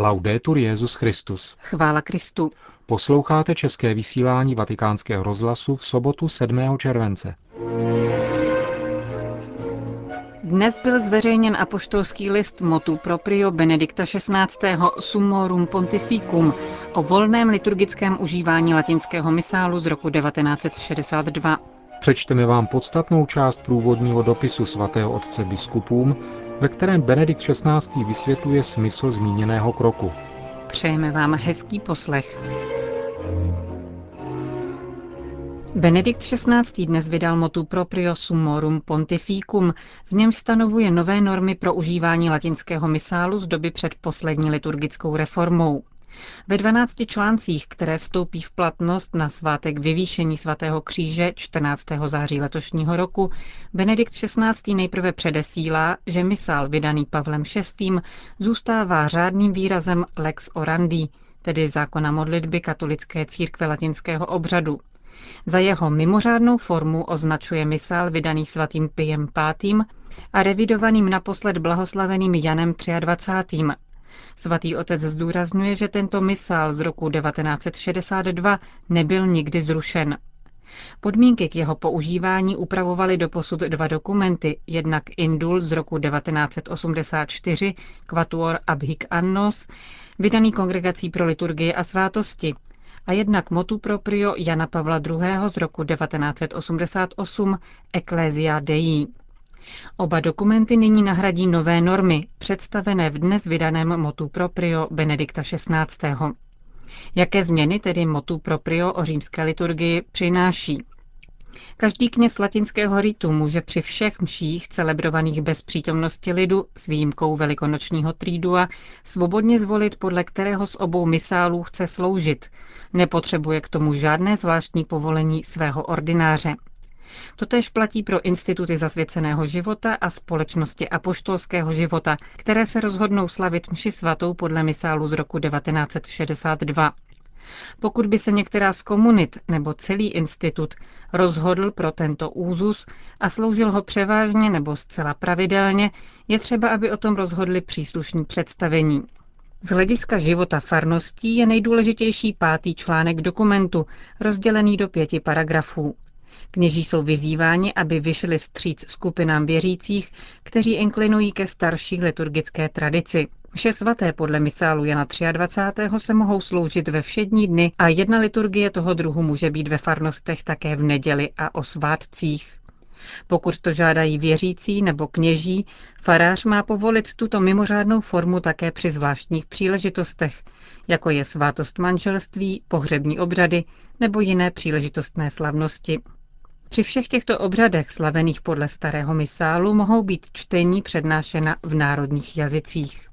Laudetur Jezus Christus. Chvála Kristu. Posloucháte české vysílání Vatikánského rozhlasu v sobotu 7. července. Dnes byl zveřejněn apoštolský list motu proprio Benedikta XVI. Summorum Pontificum o volném liturgickém užívání latinského misálu z roku 1962. Přečteme vám podstatnou část průvodního dopisu svatého otce biskupům, ve kterém Benedikt XVI. vysvětluje smysl zmíněného kroku. Přejeme vám hezký poslech. Benedikt XVI. dnes vydal motu proprio summorum pontificum, v něm stanovuje nové normy pro užívání latinského misálu z doby před poslední liturgickou reformou. Ve 12 článcích, které vstoupí v platnost na svátek vyvýšení svatého kříže 14. září letošního roku, Benedikt XVI. nejprve předesílá, že misál vydaný Pavlem VI. zůstává řádným výrazem lex orandi, tedy zákona modlitby katolické církve latinského obřadu. Za jeho mimořádnou formu označuje misál vydaný svatým Pijem V. a revidovaným naposled blahoslaveným Janem 23. Svatý otec zdůrazňuje, že tento misál z roku 1962 nebyl nikdy zrušen. Podmínky k jeho používání upravovaly doposud dva dokumenty, jednak Indul z roku 1984, Quatuor Abhic Annos, vydaný Kongregací pro liturgii a svátosti, a jednak motu proprio Jana Pavla II. z roku 1988 Ecclesia Dei. Oba dokumenty nyní nahradí nové normy, představené v dnes vydaném motu proprio Benedikta XVI. Jaké změny tedy motu proprio o římské liturgii přináší? Každý kněz latinského ritu může při všech mších celebrovaných bez přítomnosti lidu s výjimkou velikonočního trídua svobodně zvolit, podle kterého z obou misálů chce sloužit. Nepotřebuje k tomu žádné zvláštní povolení svého ordináře. Totež platí pro instituty zasvěceného života a společnosti apoštolského života, které se rozhodnou slavit mši svatou podle misálu z roku 1962. Pokud by se některá z komunit nebo celý institut rozhodl pro tento úzus a sloužil ho převážně nebo zcela pravidelně, je třeba, aby o tom rozhodli příslušní představení. Z hlediska života farností je nejdůležitější pátý článek dokumentu, rozdělený do pěti paragrafů. Kněží jsou vyzýváni, aby vyšli vstříc skupinám věřících, kteří inklinují ke starší liturgické tradici. Vše svaté podle misálu Jana 23. se mohou sloužit ve všední dny a jedna liturgie toho druhu může být ve farnostech také v neděli a o svátcích. Pokud to žádají věřící nebo kněží, farář má povolit tuto mimořádnou formu také při zvláštních příležitostech, jako je svátost manželství, pohřební obřady nebo jiné příležitostné slavnosti. Při všech těchto obřadech slavených podle starého misálu mohou být čtení přednášena v národních jazycích.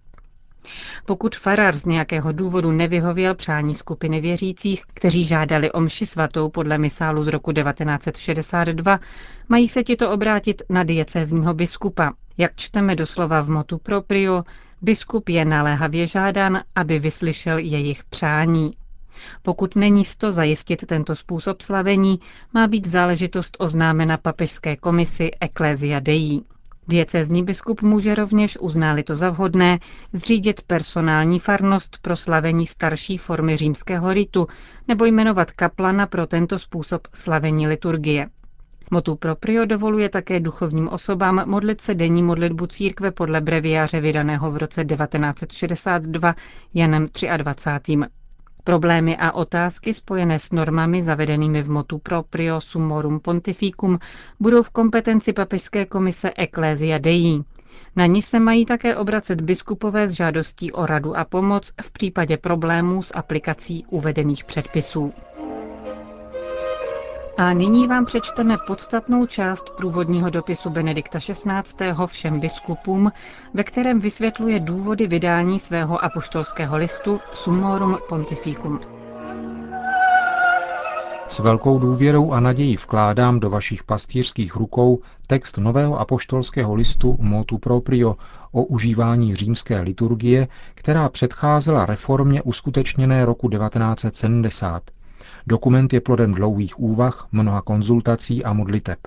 Pokud farar z nějakého důvodu nevyhověl přání skupiny věřících, kteří žádali o mši svatou podle misálu z roku 1962, mají se tito obrátit na diecézního biskupa. Jak čteme doslova v motu proprio, biskup je naléhavě žádan, aby vyslyšel jejich přání. Pokud není sto zajistit tento způsob slavení, má být záležitost oznámena papežské komisi Ecclesia Dei. Diecézní biskup může rovněž, uználi to za vhodné, zřídit personální farnost pro slavení starší formy římského ritu nebo jmenovat kaplana pro tento způsob slavení liturgie. Motu proprio dovoluje také duchovním osobám modlit se denní modlitbu církve podle breviáře vydaného v roce 1962 Janem 23. Problémy a otázky spojené s normami zavedenými v motu proprio summorum pontificum budou v kompetenci papežské komise Ecclesia Dei. Na ní se mají také obracet biskupové s žádostí o radu a pomoc v případě problémů s aplikací uvedených předpisů. A nyní vám přečteme podstatnou část průvodního dopisu Benedikta XVI. všem biskupům, ve kterém vysvětluje důvody vydání svého apoštolského listu Summorum Pontificum. S velkou důvěrou a nadějí vkládám do vašich pastýřských rukou text nového apoštolského listu Motu Proprio o užívání římské liturgie, která předcházela reformě uskutečněné roku 1970 Dokument je plodem dlouhých úvah, mnoha konzultací a modliteb.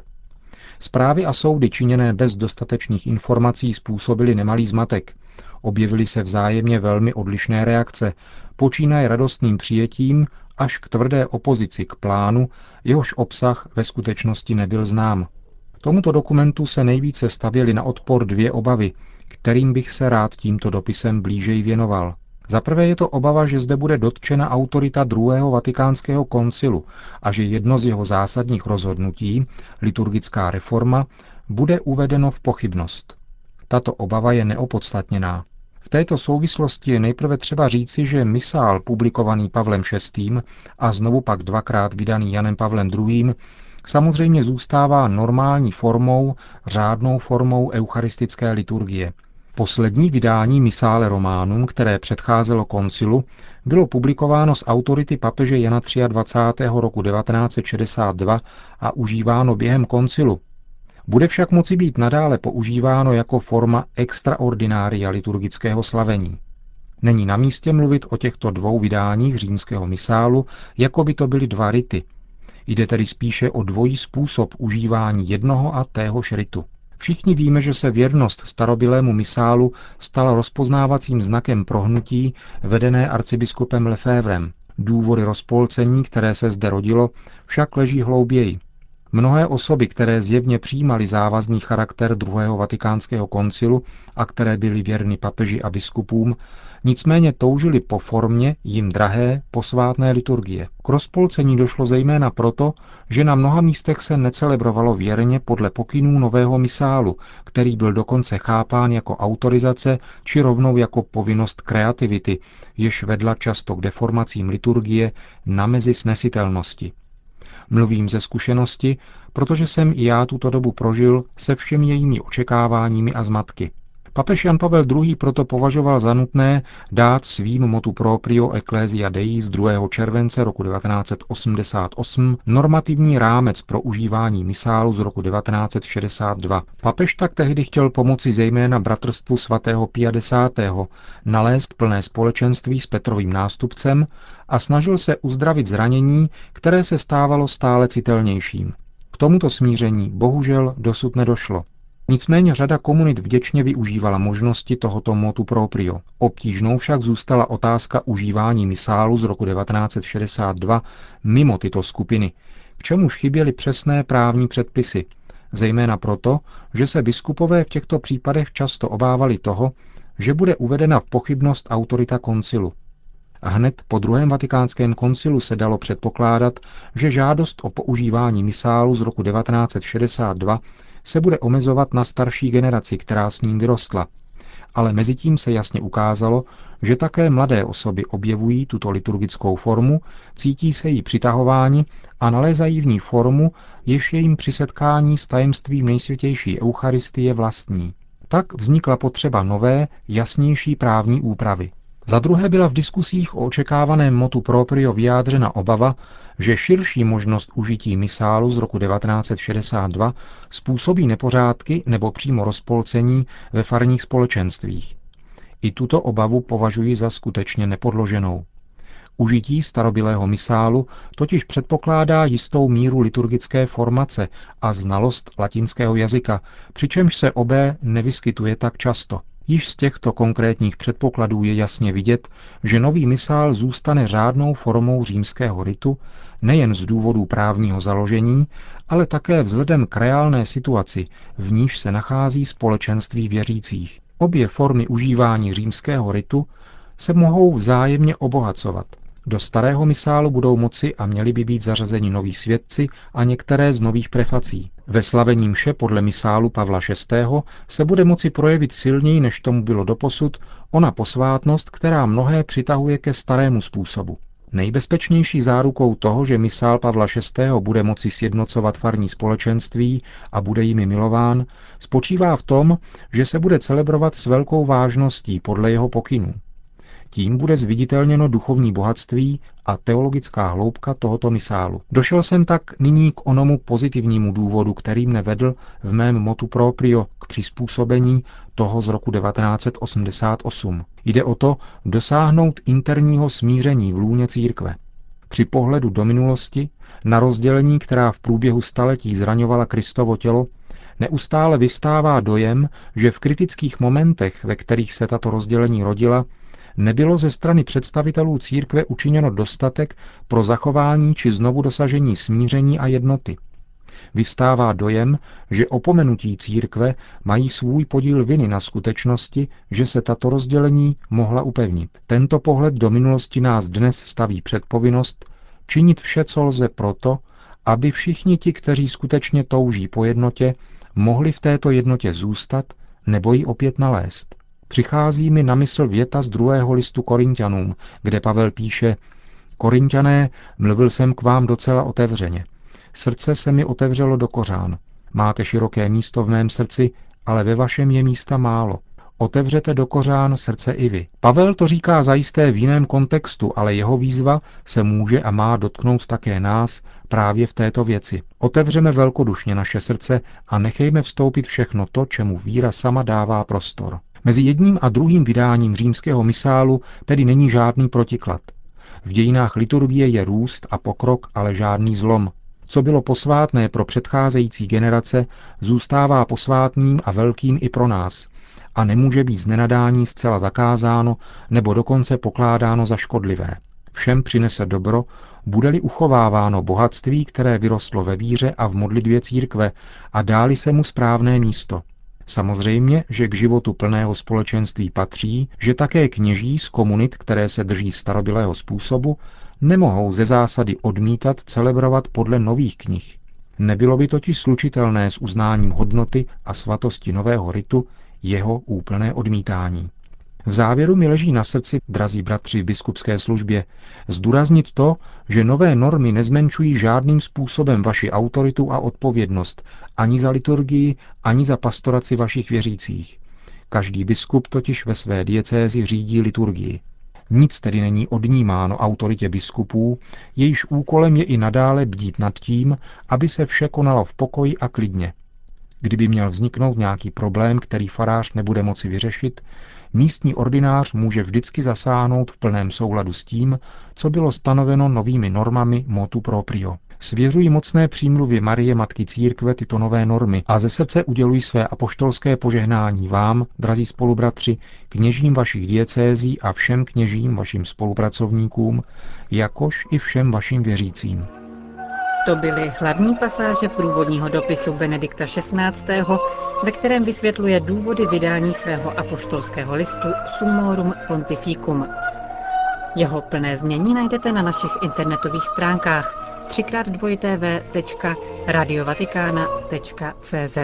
Zprávy a soudy činěné bez dostatečných informací způsobily nemalý zmatek. Objevily se vzájemně velmi odlišné reakce, počínaje radostným přijetím až k tvrdé opozici k plánu, jehož obsah ve skutečnosti nebyl znám. Tomuto dokumentu se nejvíce stavěly na odpor dvě obavy, kterým bych se rád tímto dopisem blížej věnoval. Za prvé je to obava, že zde bude dotčena autorita druhého vatikánského koncilu a že jedno z jeho zásadních rozhodnutí, liturgická reforma, bude uvedeno v pochybnost. Tato obava je neopodstatněná. V této souvislosti je nejprve třeba říci, že misál publikovaný Pavlem VI. a znovu pak dvakrát vydaný Janem Pavlem II. samozřejmě zůstává normální formou, řádnou formou eucharistické liturgie – Poslední vydání Misále Románum, které předcházelo koncilu, bylo publikováno z autority papeže Jana 23. roku 1962 a užíváno během koncilu. Bude však moci být nadále používáno jako forma extraordinária liturgického slavení. Není na místě mluvit o těchto dvou vydáních římského misálu, jako by to byly dva rity. Jde tedy spíše o dvojí způsob užívání jednoho a téhož ritu. Všichni víme, že se věrnost starobilému misálu stala rozpoznávacím znakem prohnutí vedené arcibiskupem Lefévrem. Důvody rozpolcení, které se zde rodilo, však leží hlouběji. Mnohé osoby, které zjevně přijímaly závazný charakter druhého vatikánského koncilu a které byly věrny papeži a biskupům, nicméně toužili po formě jim drahé posvátné liturgie. K rozpolcení došlo zejména proto, že na mnoha místech se necelebrovalo věrně podle pokynů nového misálu, který byl dokonce chápán jako autorizace či rovnou jako povinnost kreativity, jež vedla často k deformacím liturgie na mezi snesitelnosti. Mluvím ze zkušenosti, protože jsem i já tuto dobu prožil se všemi jejími očekáváními a zmatky. Papež Jan Pavel II. proto považoval za nutné dát svým motu proprio Ecclesia Dei z 2. července roku 1988 normativní rámec pro užívání misálu z roku 1962. Papež tak tehdy chtěl pomoci zejména bratrstvu svatého Pia X. nalézt plné společenství s Petrovým nástupcem a snažil se uzdravit zranění, které se stávalo stále citelnějším. K tomuto smíření bohužel dosud nedošlo. Nicméně řada komunit vděčně využívala možnosti tohoto motu proprio. Obtížnou však zůstala otázka užívání misálu z roku 1962 mimo tyto skupiny, k čemuž chyběly přesné právní předpisy, zejména proto, že se biskupové v těchto případech často obávali toho, že bude uvedena v pochybnost autorita koncilu. Hned po druhém vatikánském koncilu se dalo předpokládat, že žádost o používání misálu z roku 1962 se bude omezovat na starší generaci, která s ním vyrostla. Ale mezi tím se jasně ukázalo, že také mladé osoby objevují tuto liturgickou formu, cítí se jí přitahováni a nalézají v ní formu, jež je jim při setkání s tajemstvím nejsvětější Eucharistie vlastní. Tak vznikla potřeba nové, jasnější právní úpravy. Za druhé byla v diskusích o očekávaném motu proprio vyjádřena obava, že širší možnost užití misálu z roku 1962 způsobí nepořádky nebo přímo rozpolcení ve farních společenstvích. I tuto obavu považuji za skutečně nepodloženou. Užití starobilého misálu totiž předpokládá jistou míru liturgické formace a znalost latinského jazyka, přičemž se obé nevyskytuje tak často. Již z těchto konkrétních předpokladů je jasně vidět, že nový misál zůstane řádnou formou římského ritu nejen z důvodu právního založení, ale také vzhledem k reálné situaci, v níž se nachází společenství věřících. Obě formy užívání římského ritu se mohou vzájemně obohacovat – do starého misálu budou moci a měli by být zařazeni noví svědci a některé z nových prefací. Ve slavení mše podle misálu Pavla VI. se bude moci projevit silněji, než tomu bylo doposud, ona posvátnost, která mnohé přitahuje ke starému způsobu. Nejbezpečnější zárukou toho, že misál Pavla VI. bude moci sjednocovat farní společenství a bude jimi milován, spočívá v tom, že se bude celebrovat s velkou vážností podle jeho pokynů. Tím bude zviditelněno duchovní bohatství a teologická hloubka tohoto misálu. Došel jsem tak nyní k onomu pozitivnímu důvodu, který mne vedl v mém motu proprio k přizpůsobení toho z roku 1988. Jde o to dosáhnout interního smíření v lůně církve. Při pohledu do minulosti, na rozdělení, která v průběhu staletí zraňovala Kristovo tělo, Neustále vystává dojem, že v kritických momentech, ve kterých se tato rozdělení rodila, nebylo ze strany představitelů církve učiněno dostatek pro zachování či znovu dosažení smíření a jednoty. Vyvstává dojem, že opomenutí církve mají svůj podíl viny na skutečnosti, že se tato rozdělení mohla upevnit. Tento pohled do minulosti nás dnes staví před povinnost činit vše, co lze proto, aby všichni ti, kteří skutečně touží po jednotě, mohli v této jednotě zůstat nebo ji opět nalézt. Přichází mi na mysl věta z druhého listu Korintianům, kde Pavel píše Korintiané, mluvil jsem k vám docela otevřeně. Srdce se mi otevřelo do kořán. Máte široké místo v mém srdci, ale ve vašem je místa málo. Otevřete do kořán srdce i vy. Pavel to říká zajisté v jiném kontextu, ale jeho výzva se může a má dotknout také nás právě v této věci. Otevřeme velkodušně naše srdce a nechejme vstoupit všechno to, čemu víra sama dává prostor. Mezi jedním a druhým vydáním římského misálu tedy není žádný protiklad. V dějinách liturgie je růst a pokrok, ale žádný zlom. Co bylo posvátné pro předcházející generace, zůstává posvátným a velkým i pro nás a nemůže být z nenadání zcela zakázáno nebo dokonce pokládáno za škodlivé. Všem přinese dobro, bude-li uchováváno bohatství, které vyrostlo ve víře a v modlitbě církve a dáli se mu správné místo. Samozřejmě, že k životu plného společenství patří, že také kněží z komunit, které se drží starobilého způsobu, nemohou ze zásady odmítat celebrovat podle nových knih. Nebylo by totiž slučitelné s uznáním hodnoty a svatosti nového ritu jeho úplné odmítání. V závěru mi leží na srdci, drazí bratři v biskupské službě, zdůraznit to, že nové normy nezmenšují žádným způsobem vaši autoritu a odpovědnost ani za liturgii, ani za pastoraci vašich věřících. Každý biskup totiž ve své diecézi řídí liturgii. Nic tedy není odnímáno autoritě biskupů, jejíž úkolem je i nadále bdít nad tím, aby se vše konalo v pokoji a klidně. Kdyby měl vzniknout nějaký problém, který farář nebude moci vyřešit, místní ordinář může vždycky zasáhnout v plném souladu s tím, co bylo stanoveno novými normami motu proprio. Svěřují mocné přímluvy Marie Matky Církve tyto nové normy a ze srdce udělují své apoštolské požehnání vám, drazí spolubratři, kněžím vašich diecézí a všem kněžím vašim spolupracovníkům, jakož i všem vašim věřícím. To byly hlavní pasáže průvodního dopisu Benedikta XVI., ve kterém vysvětluje důvody vydání svého apoštolského listu Summorum Pontificum. Jeho plné znění najdete na našich internetových stránkách www.radiovatikana.cz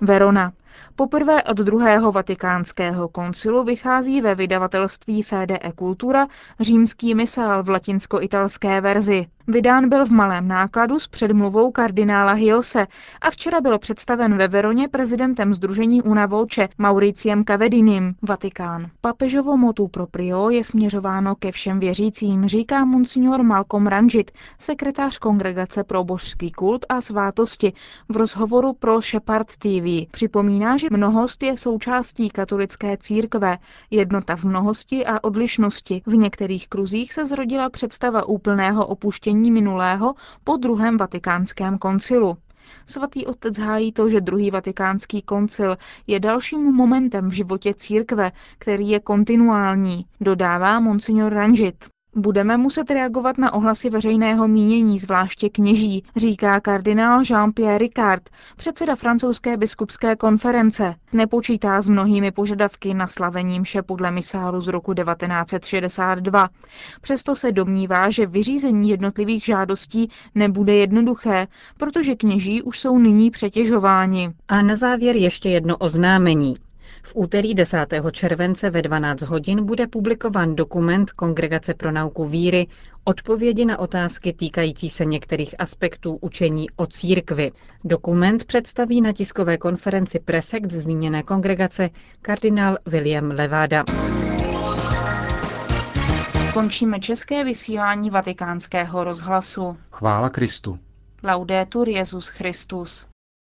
Verona. Poprvé od druhého vatikánského koncilu vychází ve vydavatelství Fede e Cultura římský misál v latinsko-italské verzi. Vydán byl v malém nákladu s předmluvou kardinála Hiose a včera byl představen ve Veroně prezidentem Združení Una Voce Mauriciem Cavedinim, Vatikán. Papežovo motu proprio je směřováno ke všem věřícím, říká monsignor Malcolm Ranjit, sekretář Kongregace pro božský kult a svátosti, v rozhovoru pro Shepard TV. Připomíná, že mnohost je součástí katolické církve, jednota v mnohosti a odlišnosti. V některých kruzích se zrodila představa úplného opuštění minulého po druhém vatikánském koncilu. Svatý otec hájí to, že druhý vatikánský koncil je dalším momentem v životě církve, který je kontinuální, dodává monsignor Ranžit. Budeme muset reagovat na ohlasy veřejného mínění, zvláště kněží, říká kardinál Jean-Pierre Ricard, předseda francouzské biskupské konference. Nepočítá s mnohými požadavky na slavením mše podle misálu z roku 1962. Přesto se domnívá, že vyřízení jednotlivých žádostí nebude jednoduché, protože kněží už jsou nyní přetěžováni. A na závěr ještě jedno oznámení. V úterý 10. července ve 12 hodin bude publikován dokument Kongregace pro nauku víry Odpovědi na otázky týkající se některých aspektů učení o církvi. Dokument představí na tiskové konferenci prefekt zmíněné kongregace kardinál William Levada. Končíme české vysílání vatikánského rozhlasu. Chvála Kristu. Laudetur Jezus Christus.